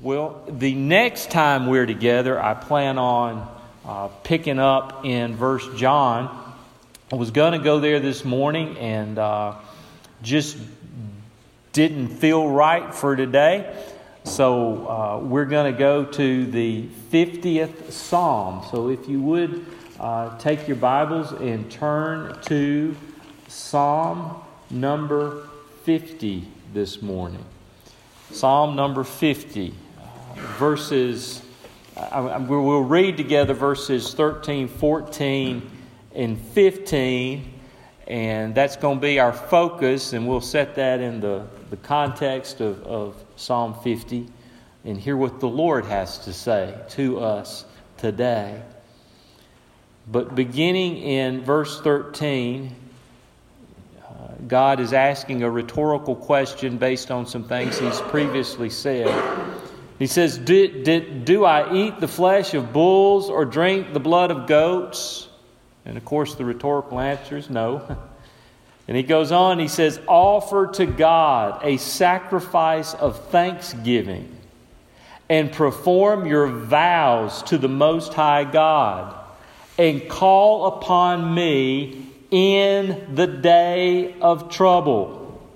Well, the next time we're together, I plan on uh, picking up in First John. I was going to go there this morning and uh, just didn't feel right for today. So uh, we're going to go to the 50th Psalm. So if you would uh, take your Bibles and turn to Psalm number 50 this morning. Psalm number 50, uh, verses, we'll read together verses 13, 14, and 15, and that's going to be our focus, and we'll set that in the, the context of, of Psalm 50 and hear what the Lord has to say to us today. But beginning in verse 13, God is asking a rhetorical question based on some things he's previously said. He says, do, do, I eat the flesh of bulls or drink the blood of goats? And of course, the rhetorical answer is no. And he goes on, he says, Offer to God a sacrifice of thanksgiving and perform your vows to the Most High God and call upon me in the day of trouble.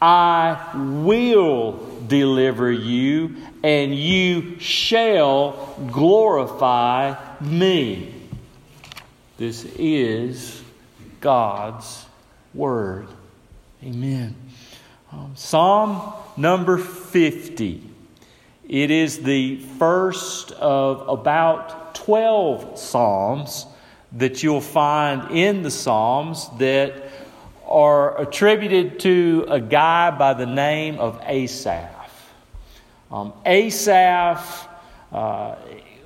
I will deliver you, and you shall glorify me. This is God's Word. Amen. Um, Psalm number 50. It is the first of about 12 Psalms that you'll find in the Psalms that are attributed to a guy by the name of Asaph. Um, Asaph, uh,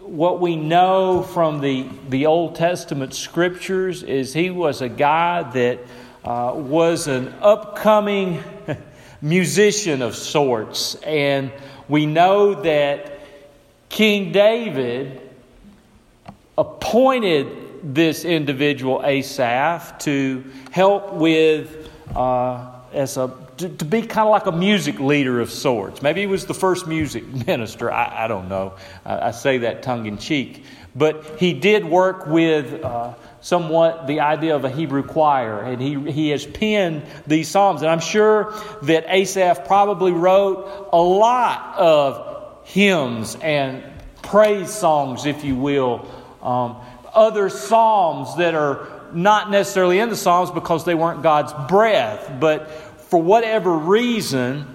what we know from the, the Old Testament scriptures is he was a guy that uh, was an upcoming musician of sorts. And we know that King David appointed this individual Asaph to help with uh, as a to, to be kind of like a music leader of sorts. Maybe he was the first music minister. I, I don't know. I, I, say that tongue in cheek, but he did work with. Uh, somewhat the idea of a Hebrew choir, and he, he has penned these psalms. And I'm sure that Asaph probably wrote a lot of hymns and praise songs, if you will, um, other psalms that are not necessarily in the psalms because they weren't God's breath, but for whatever reason,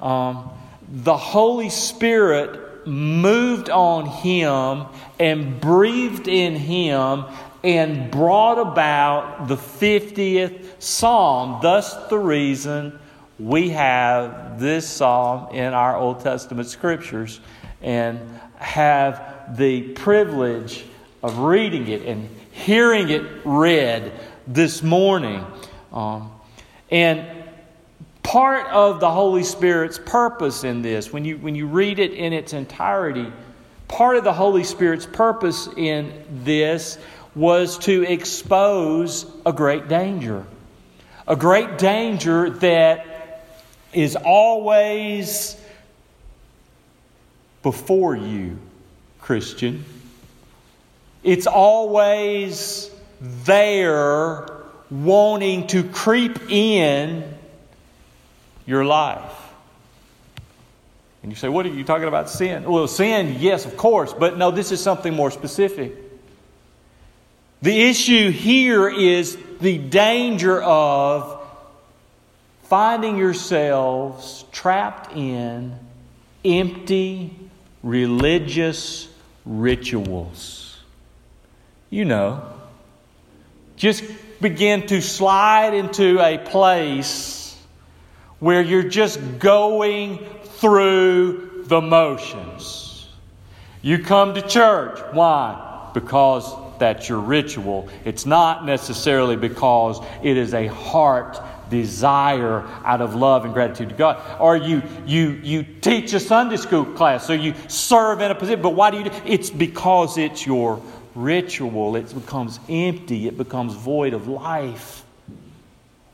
um, the Holy Spirit moved on him and breathed in him and brought about the 50th psalm. Thus, the reason we have this psalm in our Old Testament scriptures and have the privilege of reading it and hearing it read this morning. Um, and part of the Holy Spirit's purpose in this, when you, when you read it in its entirety, part of the Holy Spirit's purpose in this was to expose a great danger. A great danger that is always before you, Christian. It's always there wanting to creep in your life. And you say, What are you talking about sin? Well, sin, yes, of course, but no, this is something more specific. The issue here is the danger of finding yourselves trapped in empty religious rituals you know, just begin to slide into a place where you're just going through the motions. You come to church. Why? Because that's your ritual. It's not necessarily because it is a heart desire out of love and gratitude to God. Or you you you teach a Sunday school class, so you serve in a position. But why do you? Do? It's because it's your ritual, it becomes empty, it becomes void of life.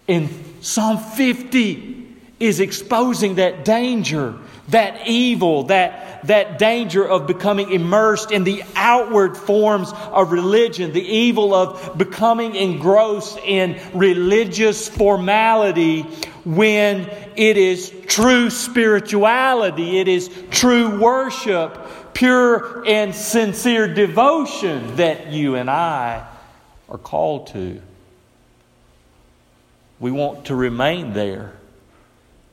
And Psalm 50 is exposing that danger that evil, that, that danger of becoming immersed in the outward forms of religion, the evil of becoming engrossed in religious formality when it is true spirituality, it is true worship, pure and sincere devotion that you and I are called to. We want to remain there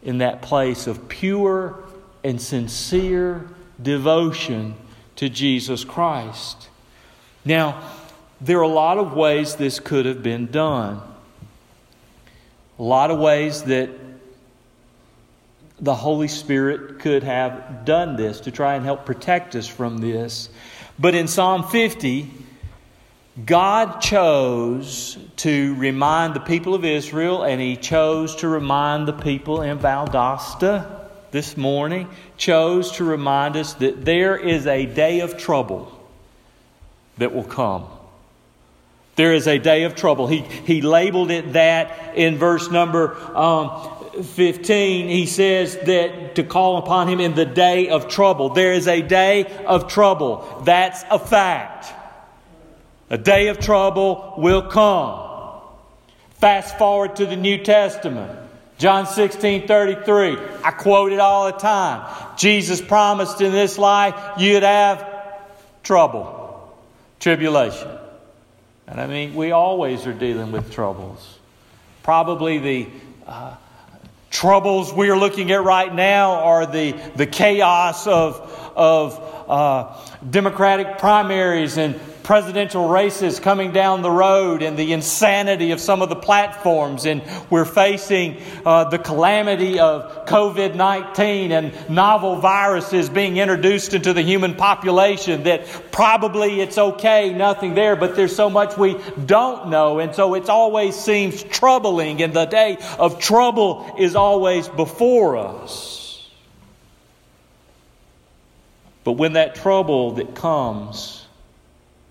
in that place of pure and sincere devotion to Jesus Christ. Now, there are a lot of ways this could have been done. A lot of ways that the Holy Spirit could have done this to try and help protect us from this. But in Psalm 50, God chose to remind the people of Israel, and He chose to remind the people in Valdosta this morning, chose to remind us that there is a day of trouble that will come. There is a day of trouble. He, he labeled it that in verse number um, 15, he says that to call upon him in the day of trouble. There is a day of trouble. That's a fact. A day of trouble will come. Fast forward to the New Testament. John 16 33. I quote it all the time. Jesus promised in this life you'd have trouble, tribulation. And I mean, we always are dealing with troubles. Probably the uh, troubles we're looking at right now are the, the chaos of, of uh, Democratic primaries and presidential races coming down the road and the insanity of some of the platforms. And we're facing uh, the calamity of COVID 19 and novel viruses being introduced into the human population that probably it's okay, nothing there, but there's so much we don't know. And so it always seems troubling, and the day of trouble is always before us. But when that trouble that comes,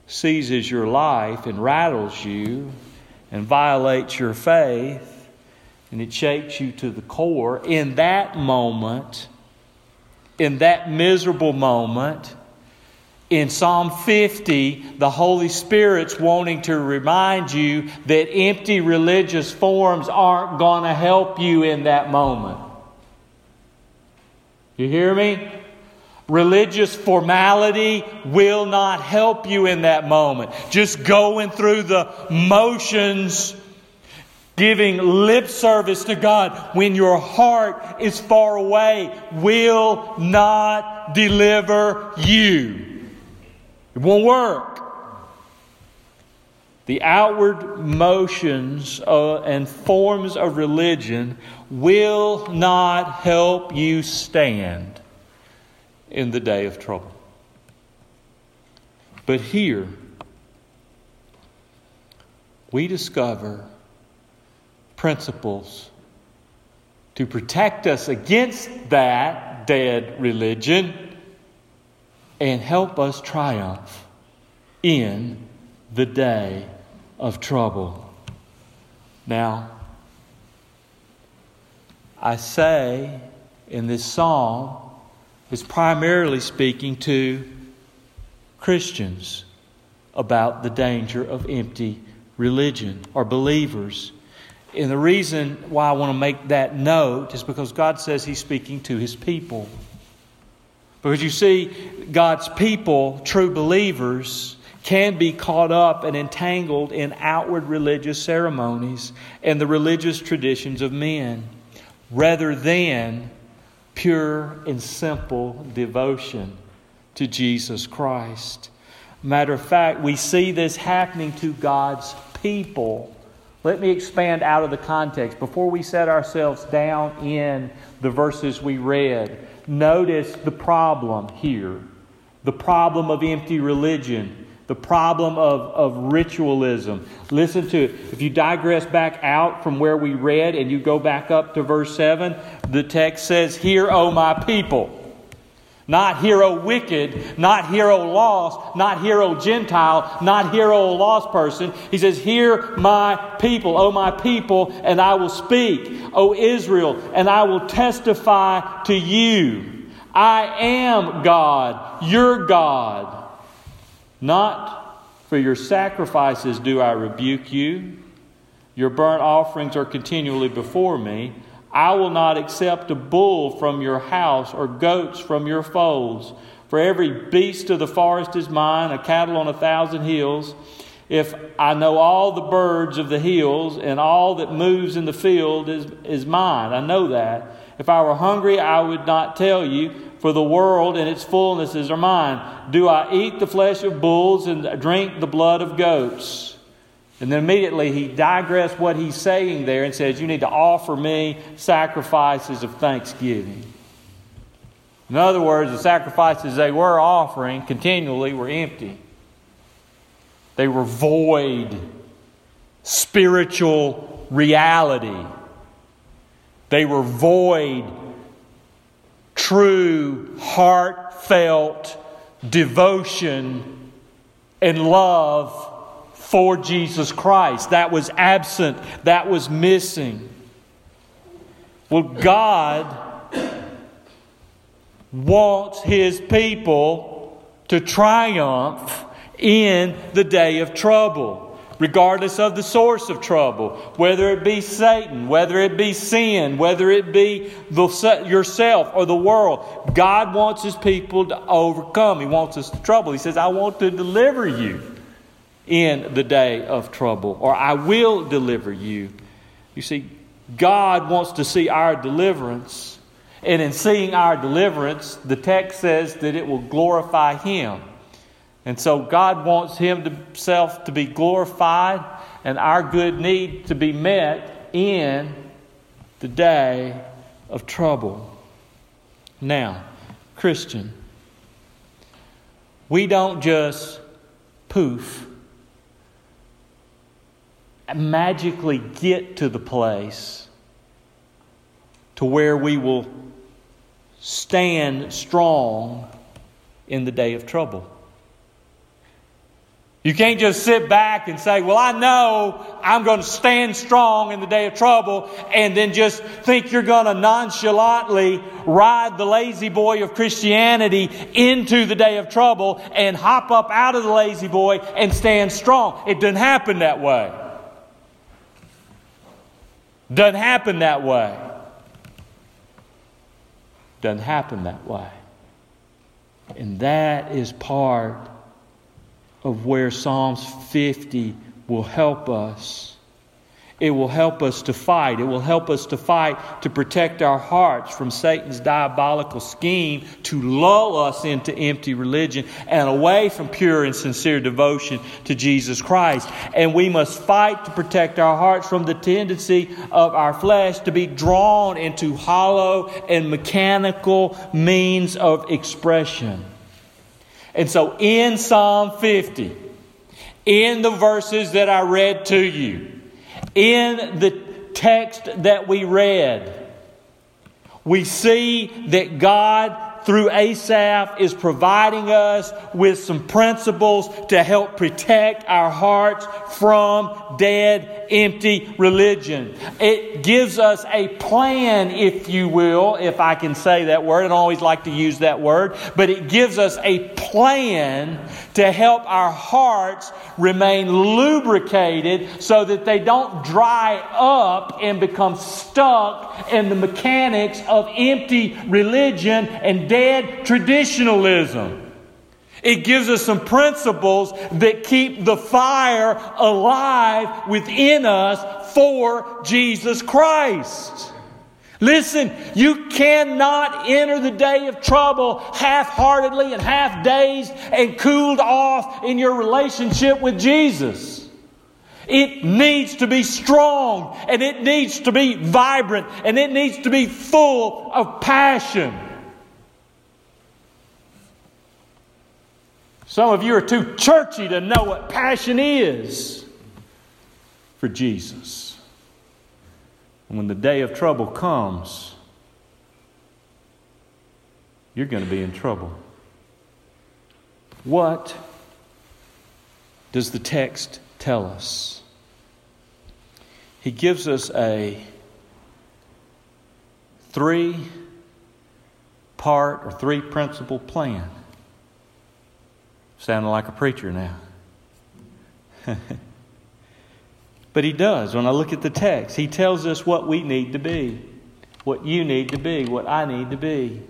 seizes your life and rattles you and violates your faith and it shakes you to the core, in that moment, in that miserable moment, in Psalm 50, the Holy Spirit's wanting to remind you that empty religious forms aren't going to help you in that moment. You hear me? Religious formality will not help you in that moment. Just going through the motions, giving lip service to God when your heart is far away will not deliver you. It won't work. The outward motions uh, and forms of religion will not help you stand in the day of trouble. But here, we discover principles to protect us against that dead religion and help us triumph in the day of trouble. Now, I say in this psalm is primarily speaking to Christians about the danger of empty religion or believers. And the reason why I want to make that note is because God says He's speaking to His people. Because you see, God's people, true believers, can be caught up and entangled in outward religious ceremonies and the religious traditions of men rather than pure and simple devotion to Jesus Christ. Matter of fact, we see this happening to God's people. Let me expand out of the context. Before we set ourselves down in the verses we read, notice the problem here the problem of empty religion the problem of, of ritualism. Listen to it. If you digress back out from where we read and you go back up to verse 7, the text says, Hear, O my people. Not hear, O wicked, not hear, O lost, not hear, O Gentile, not hear, O lost person. He says, Hear my people, O my people, and I will speak, O Israel, and I will testify to you. I am God, your God. Not for your sacrifices do I rebuke you. Your burnt offerings are continually before me. I will not accept a bull from your house or goats from your folds. For every beast of the forest is mine, a cattle on a thousand hills. If I know all the birds of the hills and all that moves in the field is, is mine, I know that. If I were hungry, I would not tell you, for the world and its fullnesses are mine. Do I eat the flesh of bulls and drink the blood of goats? And then immediately he digressed what he's saying there and says, You need to offer me sacrifices of thanksgiving. In other words, the sacrifices they were offering continually were empty, they were void, spiritual reality. They were void, true, heartfelt devotion and love for Jesus Christ. That was absent, that was missing. Well, God wants his people to triumph in the day of trouble, regardless of the source of trouble, whether it be Satan, whether it be sin, whether it be the, yourself or the world. God wants his people to overcome. He wants us to trouble. He says, I want to deliver you in the day of trouble, or I will deliver you. You see, God wants to see our deliverance and in seeing our deliverance, the text says that it will glorify Him. And so God wants Himself to be glorified and our good need to be met in the day of trouble. Now, Christian, we don't just poof magically get to the place to where we will stand strong in the day of trouble. You can't just sit back and say, Well, I know I'm going to stand strong in the day of trouble, and then just think you're going to nonchalantly ride the La-Z-Boy of Christianity into the day of trouble and hop up out of the La-Z-Boy and stand strong. It doesn't happen that way. Doesn't happen that way. Doesn't happen that way. And that is part of where Psalms 50 will help us it will help us to fight. It will help us to fight to protect our hearts from Satan's diabolical scheme to lull us into empty religion and away from pure and sincere devotion to Jesus Christ. And we must fight to protect our hearts from the tendency of our flesh to be drawn into hollow and mechanical means of expression. And so in Psalm 50, in the verses that I read to you, in the text that we read, we see that God through Asaph is providing us with some principles to help protect our hearts from dead, empty religion. It gives us a plan, if you will, if I can say that word. I don't always like to use that word, but it gives us a plan to help our hearts remain lubricated so that they don't dry up and become stuck in the mechanics of empty religion and dead dead traditionalism. It gives us some principles that keep the fire alive within us for Jesus Christ. Listen, you cannot enter the day of trouble half heartedly and half dazed and cooled off in your relationship with Jesus. It needs to be strong and it needs to be vibrant and it needs to be full of passion. Some of you are too churchy to know what passion is for Jesus. And when the day of trouble comes, you're going to be in trouble. What does the text tell us? He gives us a three part or three principle plan. Sounding like a preacher now. but he does. When I look at the text, he tells us what we need to be, what you need to be, what I need to be.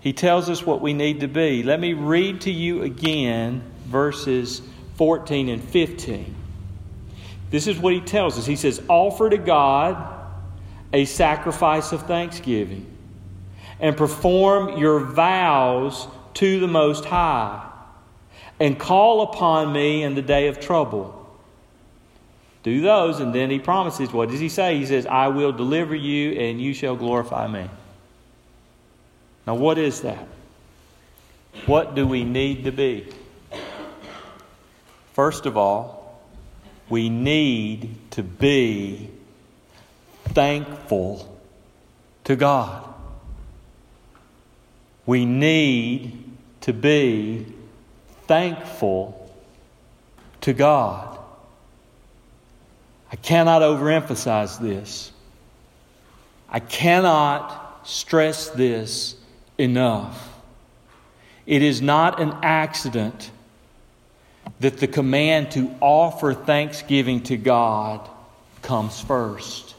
He tells us what we need to be. Let me read to you again verses 14 and 15. This is what he tells us. He says, Offer to God a sacrifice of thanksgiving and perform your vows to the Most High and call upon me in the day of trouble. Do those, and then he promises, what does he say? He says, I will deliver you and you shall glorify me. Now, what is that? What do we need to be? First of all, we need to be thankful to God. We need to be thankful to God. I cannot overemphasize this. I cannot stress this enough. It is not an accident that the command to offer thanksgiving to God comes first.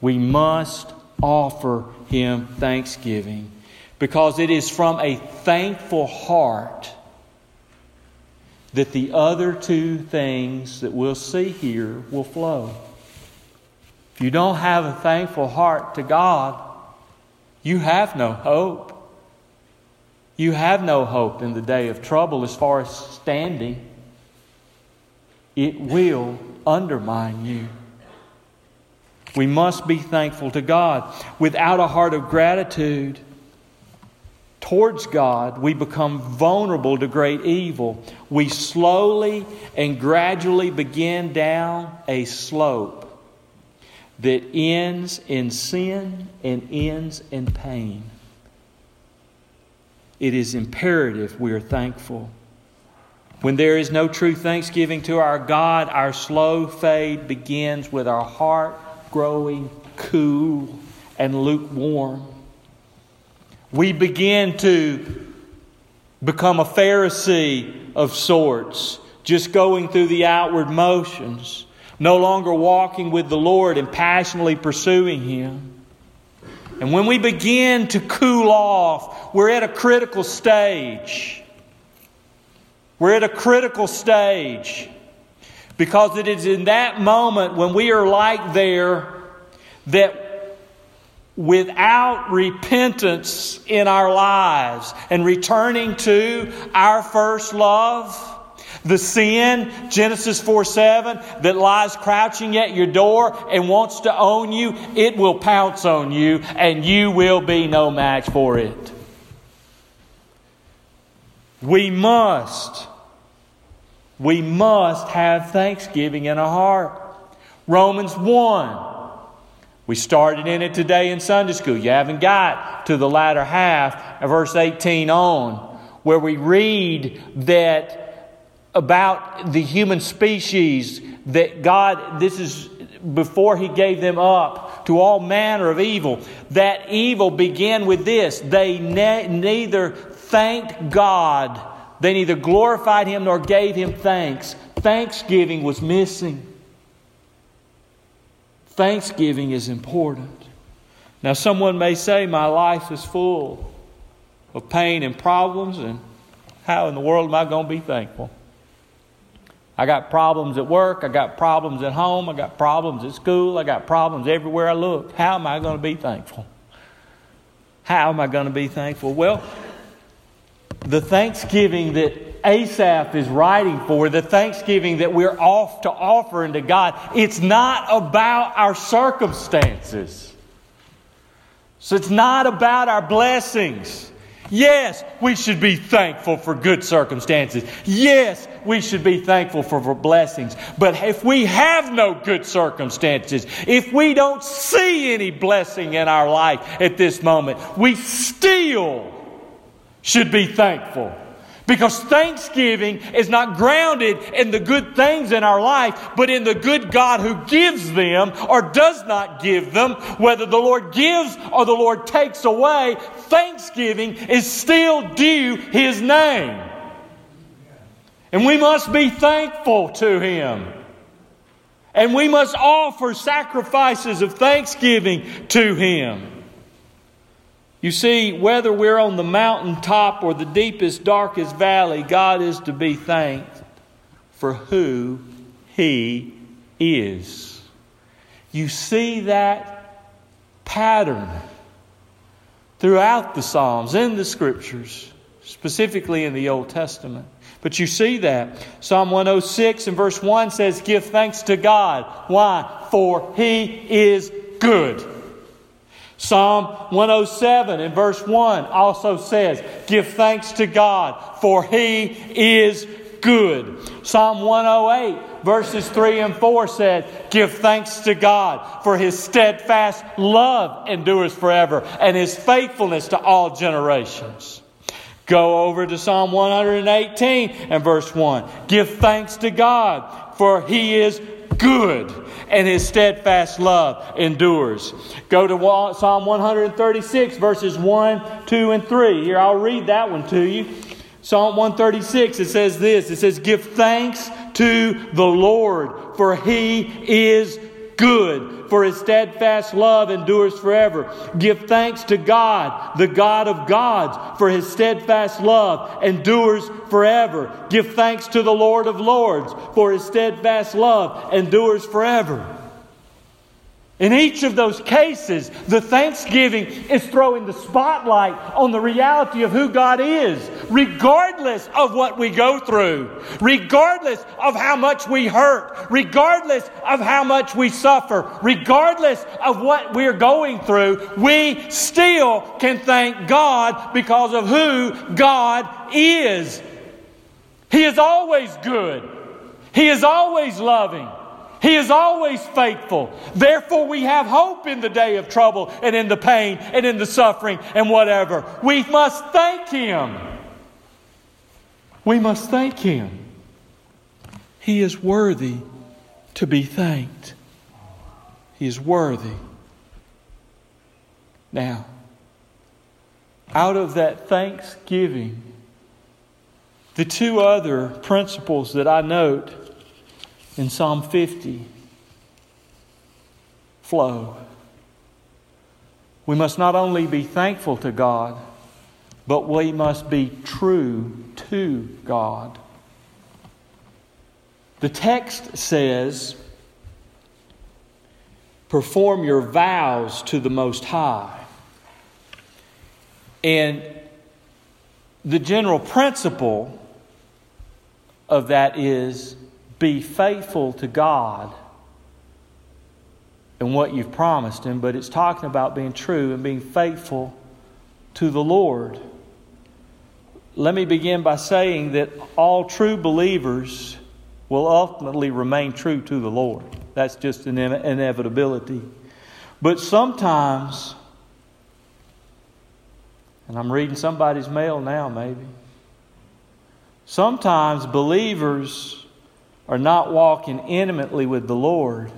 We must offer Him thanksgiving because it is from a thankful heart that the other two things that we'll see here will flow. If you don't have a thankful heart to God, you have no hope. You have no hope in the day of trouble as far as standing. It will undermine you. We must be thankful to God. Without a heart of gratitude, towards God, we become vulnerable to great evil. We slowly and gradually begin down a slope that ends in sin and ends in pain. It is imperative we are thankful. When there is no true thanksgiving to our God, our slow fade begins with our heart growing cool and lukewarm we begin to become a Pharisee of sorts, just going through the outward motions, no longer walking with the Lord and passionately pursuing Him. And when we begin to cool off, we're at a critical stage. We're at a critical stage because it is in that moment when we are like there that without repentance in our lives and returning to our first love, the sin, Genesis 4 7, that lies crouching at your door and wants to own you, it will pounce on you and you will be no match for it. We must, we must have thanksgiving in our heart. Romans 1 we started in it today in Sunday school. You haven't got to the latter half of verse 18 on, where we read that about the human species, that God, this is before He gave them up to all manner of evil. That evil began with this they ne- neither thanked God, they neither glorified Him nor gave Him thanks. Thanksgiving was missing. Thanksgiving is important. Now, someone may say, My life is full of pain and problems, and how in the world am I going to be thankful? I got problems at work, I got problems at home, I got problems at school, I got problems everywhere I look. How am I going to be thankful? How am I going to be thankful? Well, the thanksgiving that Asaph is writing for, the thanksgiving that we're off to offer unto God, it's not about our circumstances. So it's not about our blessings. Yes, we should be thankful for good circumstances. Yes, we should be thankful for, for, blessings. But if we have no good circumstances, if we don't see any blessing in our life at this moment, we still should be thankful Because thanksgiving is not grounded in the good things in our life, but in the good God who gives them or does not give them. Whether the Lord gives or the Lord takes away, thanksgiving is still due His name. And we must be thankful to Him. And we must offer sacrifices of thanksgiving to Him. You see, whether we're on the mountaintop or the deepest, darkest valley, God is to be thanked for who He is. You see that pattern throughout the Psalms, in the Scriptures, specifically in the Old Testament. But you see that. Psalm 106 and verse 1 says, Give thanks to God. Why? For He is good. Psalm 107 and verse 1 also says, Give thanks to God, for He is good. Psalm 108 verses 3 and 4 said, Give thanks to God, for His steadfast love endures forever, and His faithfulness to all generations. Go over to Psalm 118 and verse 1. Give thanks to God, for He is good and his steadfast love endures. Go to Psalm 136, verses 1, 2, and 3. Here, I'll read that one to you. Psalm 136, it says this it says, Give thanks to the Lord, for he is good, for his steadfast love endures forever. Give thanks to God, the God of gods, for his steadfast love endures forever. Give thanks to the Lord of lords, for his steadfast love endures forever. In each of those cases, the thanksgiving is throwing the spotlight on the reality of who God is, regardless of what we go through, regardless of how much we hurt, regardless of how much we suffer, regardless of what we're going through, we still can thank God because of who God is. He is always good, He is always loving. He is always faithful. Therefore, we have hope in the day of trouble and in the pain and in the suffering and whatever. We must thank Him. We must thank Him. He is worthy to be thanked. He is worthy. Now, out of that thanksgiving, the two other principles that I note in Psalm 50 flow. We must not only be thankful to God, but we must be true to God. The text says, Perform your vows to the Most High. And the general principle of that is be faithful to God and what you've promised Him, but it's talking about being true and being faithful to the Lord. Let me begin by saying that all true believers will ultimately remain true to the Lord. That's just an inevitability. But sometimes, and I'm reading somebody's mail now, maybe. Sometimes believers are not walking intimately with the Lord.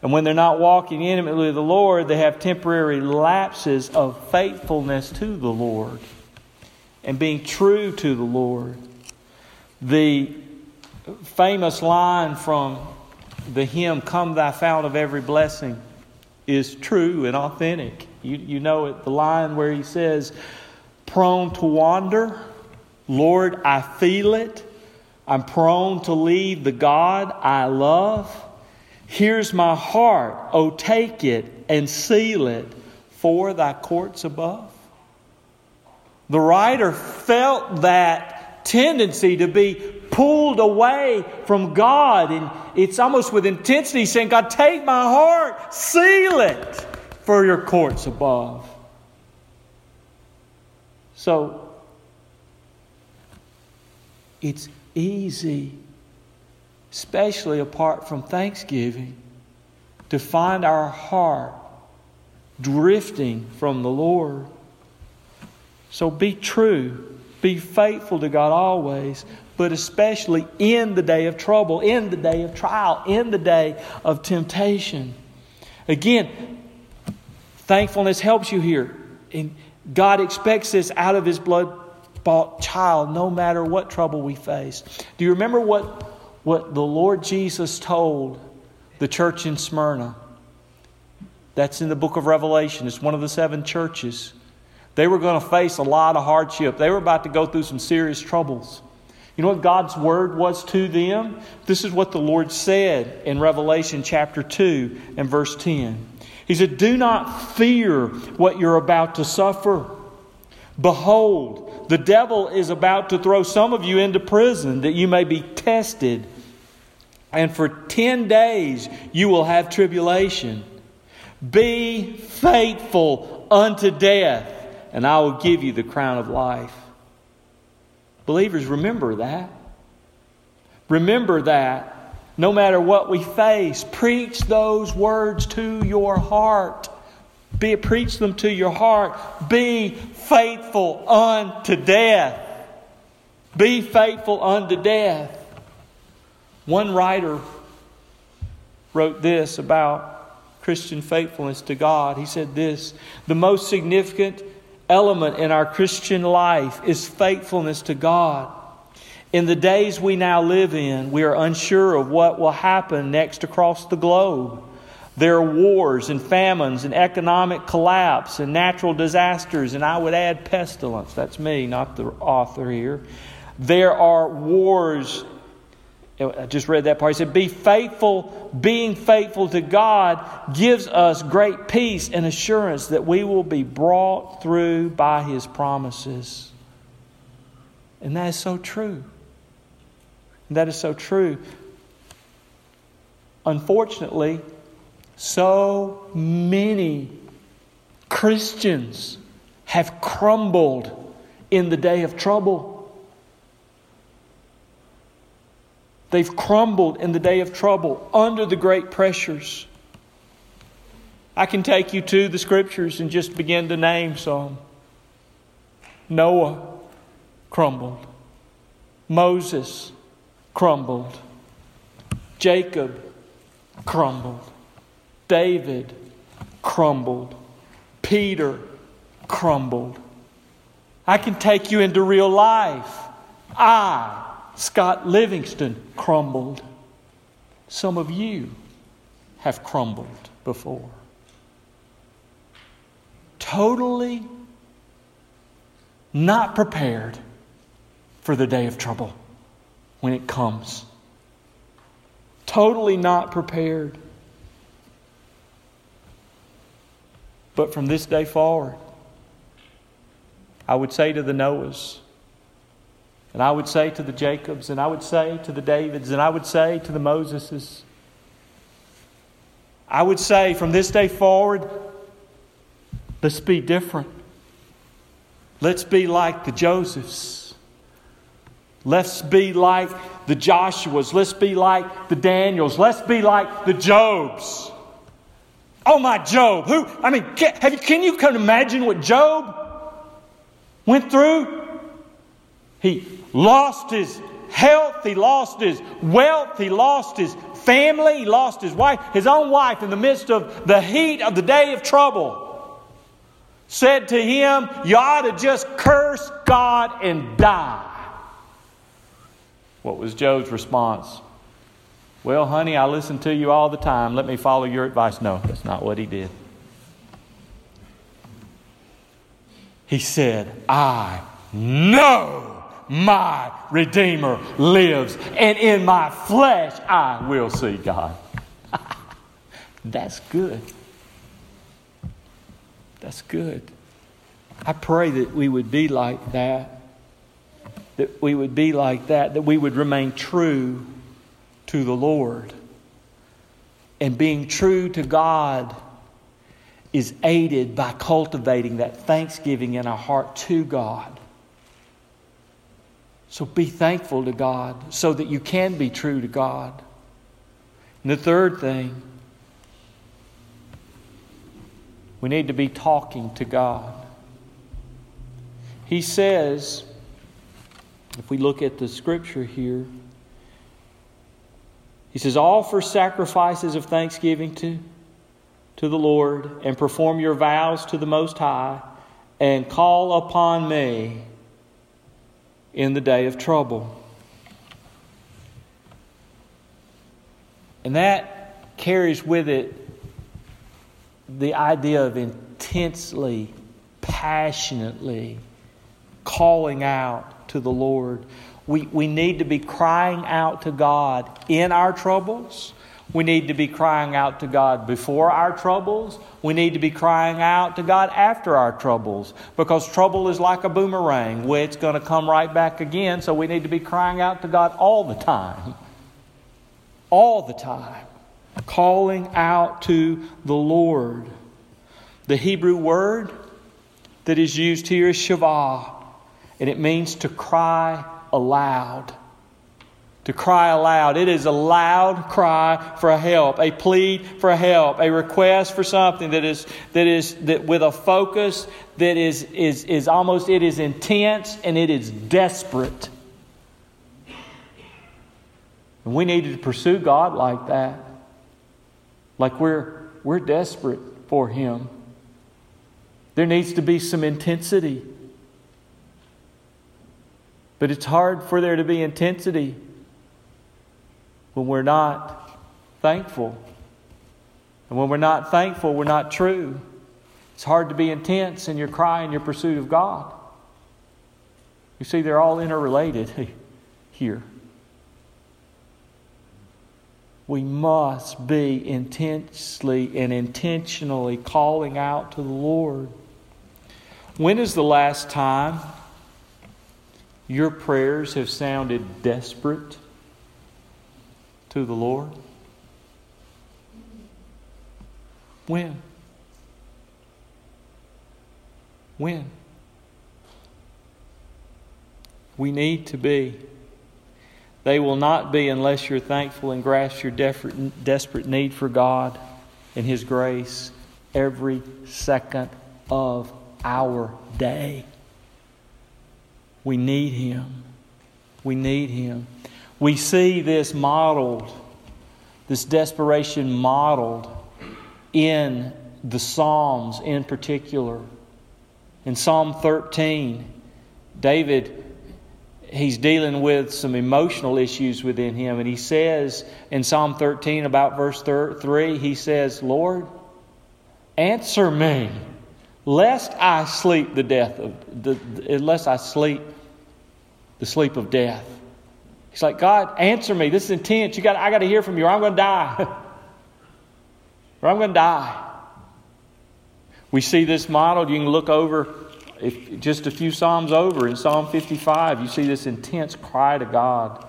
And when they're not walking intimately with the Lord, they have temporary lapses of faithfulness to the Lord and being true to the Lord. The famous line from the hymn, Come Thou Fount of Every Blessing, is true and authentic. You, you know it, the line where he says, Prone to wander, Lord, I feel it. I'm prone to leave the God I love. Here's my heart. Oh, take it and seal it for thy courts above. The writer felt that tendency to be pulled away from God, and it's almost with intensity saying, God, take my heart, seal it for your courts above. So, it's easy, especially apart from Thanksgiving, to find our heart drifting from the Lord. So be true Be faithful to God always, but especially in the day of trouble, in the day of trial, in the day of temptation. Again, thankfulness helps you here. And God expects this out of His blood bought child, no matter what trouble we face. Do you remember what, what the Lord Jesus told the church in Smyrna? That's in the book of Revelation. It's one of the seven churches. They were going to face a lot of hardship. They were about to go through some serious troubles. You know what God's word was to them? This is what the Lord said in Revelation chapter 2 and verse 10. He said, Do not fear what you're about to suffer. Behold, the devil is about to throw some of you into prison that you may be tested. And for 10 days you will have tribulation. Be faithful unto death and I will give you the crown of life. Believers, remember that. Remember that. No matter what we face, preach those words to your heart. Be, preach them to your heart. Be faithful unto death. Be faithful unto death. One writer wrote this about Christian faithfulness to God. He said this The most significant element in our Christian life is faithfulness to God. In the days we now live in, we are unsure of what will happen next across the globe. There are wars and famines and economic collapse and natural disasters, and I would add pestilence. That's me, not the author here. There are wars I just read that part. He said, Be faithful. Being faithful to God gives us great peace and assurance that we will be brought through by His promises. And that is so true. That is so true. Unfortunately, so many Christians have crumbled in the day of trouble. They've crumbled in the day of trouble under the great pressures. I can take you to the scriptures and just begin to name some. Noah crumbled. Moses crumbled. Jacob crumbled. David crumbled. Peter crumbled. I can take you into real life. I Scott Livingston crumbled. Some of you have crumbled before. Totally not prepared for the day of trouble when it comes. Totally not prepared. But from this day forward, I would say to the Noahs, and I would say to the Jacobs, and I would say to the Davids, and I would say to the Moseses, I would say from this day forward, let's be different. Let's be like the Josephs. Let's be like the Joshuas. Let's be like the Daniels. Let's be like the Jobs. Oh, my Job. Who, I mean, can, you, can you imagine what Job went through? He lost his health, he lost his wealth, he lost his family, he lost his wife, his own wife in the midst of the heat of the day of trouble. Said to him, You ought to just curse God and die. What was Job's response? Well, honey, I listen to you all the time. Let me follow your advice. No, that's not what he did. He said, I know my Redeemer lives, and in my flesh I will see God. That's good. That's good. I pray that we would be like that. That we would be like that, that we would remain true to the Lord. And being true to God is aided by cultivating that thanksgiving in our heart to God. So be thankful to God so that you can be true to God. And the third thing, we need to be talking to God. He says If we look at the scripture here, he says, Offer sacrifices of thanksgiving to, to the Lord and perform your vows to the Most High and call upon me in the day of trouble. And that carries with it the idea of intensely, passionately calling out to the Lord. We, we need to be crying out to God in our troubles. We need to be crying out to God before our troubles. We need to be crying out to God after our troubles because trouble is like a boomerang where it's going to come right back again. So we need to be crying out to God all the time. All the time. Calling out to the Lord. The Hebrew word that is used here is shavah, and it means to cry aloud. To cry aloud. It is a loud cry for help, a plea for help, a request for something that is that is that with a focus that is is is almost it is intense and it is desperate. And we need to pursue God like that. Like we're we're desperate for him. There needs to be some intensity. But it's hard for there to be intensity when we're not thankful. And when we're not thankful, we're not true. It's hard to be intense in your cry and your pursuit of God. You see, they're all interrelated here. We must be intensely and intentionally calling out to the Lord. When is the last time your prayers have sounded desperate to the Lord? When? When? We need to be. They will not be unless you're thankful and grasp your desperate need for God and His grace every second of our day. We need Him. We need Him. We see this modeled, this desperation modeled in the Psalms in particular. In Psalm 13, David he's dealing with some emotional issues within him and he says in Psalm 13 about verse 3 he says, "Lord, answer me." lest I sleep the death of the, unless I sleep the sleep of death. He's like, God, answer me. This is intense. You got, I got to hear from you, or I'm going to die. or I'm going to die. We see this modeled. You can look over if just a few psalms over in Psalm 55. You see this intense cry to God.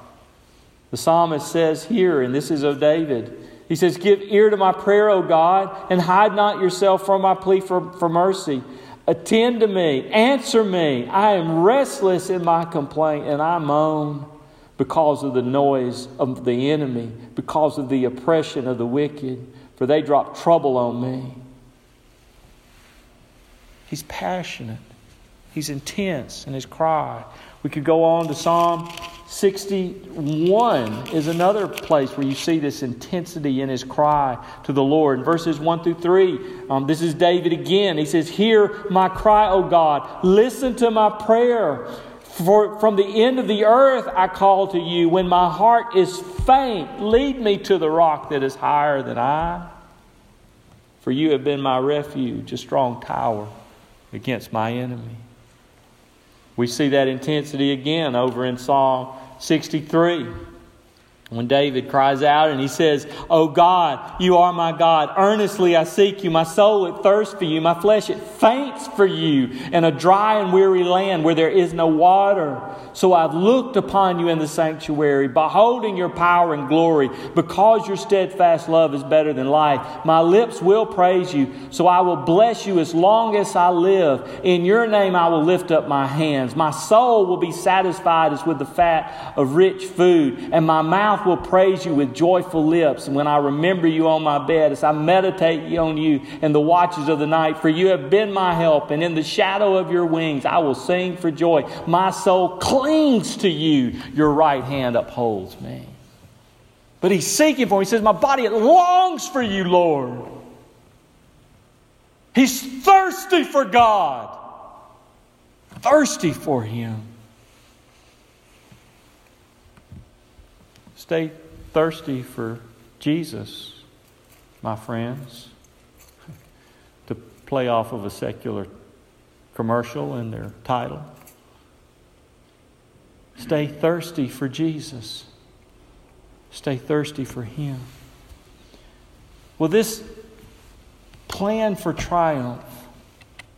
The psalmist says here, and this is of David. He says, Give ear to my prayer, O God, and hide not yourself from my plea for, for mercy. Attend to me, answer me. I am restless in my complaint, and I moan because of the noise of the enemy, because of the oppression of the wicked, for they drop trouble on me. He's passionate, he's intense in his cry. We could go on to Psalm 61 is another place where you see this intensity in his cry to the Lord. In verses 1 through 3, um, this is David again. He says, Hear my cry, O God. Listen to my prayer. For from the end of the earth I call to you. When my heart is faint, lead me to the rock that is higher than I. For you have been my refuge, a strong tower against my enemy. We see that intensity again over in Psalm 63. When David cries out and he says, Oh God, you are my God. Earnestly I seek you. My soul it thirsts for you. My flesh it faints for you in a dry and weary land where there is no water. So I've looked upon you in the sanctuary, beholding your power and glory, because your steadfast love is better than life. My lips will praise you. So I will bless you as long as I live. In your name I will lift up my hands. My soul will be satisfied as with the fat of rich food, and my mouth mouth will praise you with joyful lips. When I remember you on my bed, as I meditate on you in the watches of the night, for you have been my help, and in the shadow of your wings I will sing for joy. My soul clings to you, your right hand upholds me. But he's seeking for him. He says, My body it longs for you, Lord. He's thirsty for God, thirsty for Him. Stay thirsty for Jesus, my friends. to play off of a secular commercial in their title. Stay thirsty for Jesus. Stay thirsty for Him. Well, this plan for triumph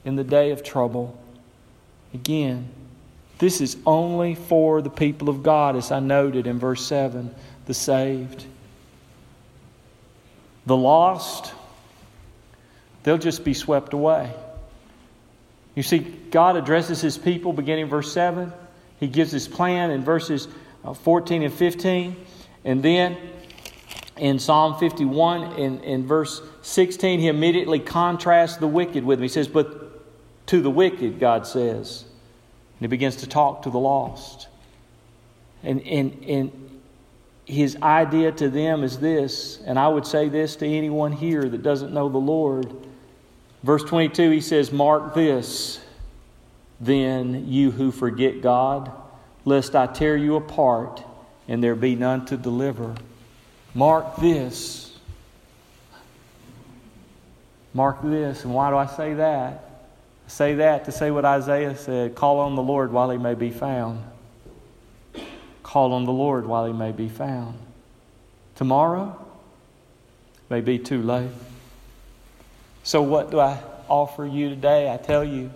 in the day of trouble, again, this is only for the people of God, as I noted in verse 7 the saved. The lost, they'll just be swept away. You see, God addresses his people beginning verse 7. He gives his plan in verses uh, 14 and 15. And then in Psalm 51, in, in verse 16, he immediately contrasts the wicked with him. He says, But to the wicked, God says. And he begins to talk to the lost. And, and, and his idea to them is this, and I would say this to anyone here that doesn't know the Lord. Verse 22, he says, Mark this, then, you who forget God, lest I tear you apart and there be none to deliver. Mark this. Mark this. And why do I say that? Say that to say what Isaiah said call on the Lord while he may be found. Call on the Lord while he may be found. Tomorrow may be too late. So, what do I offer you today? I tell you,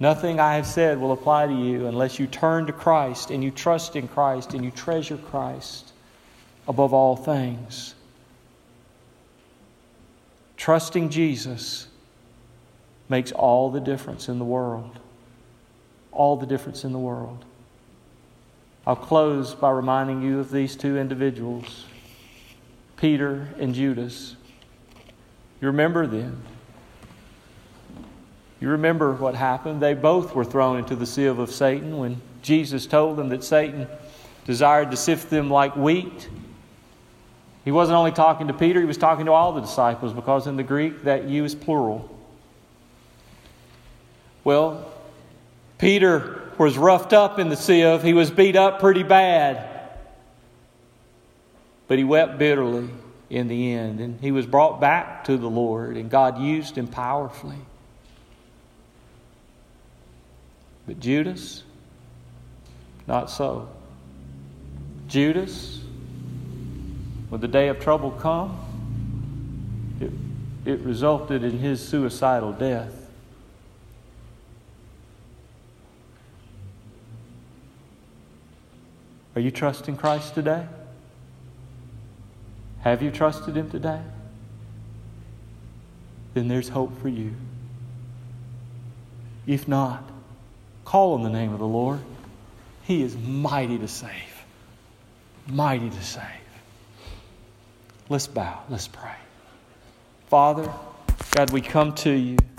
Nothing I have said will apply to you unless you turn to Christ and you trust in Christ and you treasure Christ above all things. Trusting Jesus makes all the difference in the world. All the difference in the world. I'll close by reminding you of these two individuals, Peter and Judas. You remember them. You remember what happened. They both were thrown into the sieve of Satan when Jesus told them that Satan desired to sift them like wheat. He wasn't only talking to Peter, he was talking to all the disciples because in the Greek that you is plural. Well, Peter was roughed up in the sieve, he was beat up pretty bad. But he wept bitterly in the end, and he was brought back to the Lord, and God used him powerfully. But Judas, not so. Judas, when the day of trouble come, it, it resulted in his suicidal death. Are you trusting Christ today? Have you trusted Him today? Then there's hope for you. If not, Call on the name of the Lord. He is mighty to save. Mighty to save. Let's bow. Let's pray. Father, God, we come to you.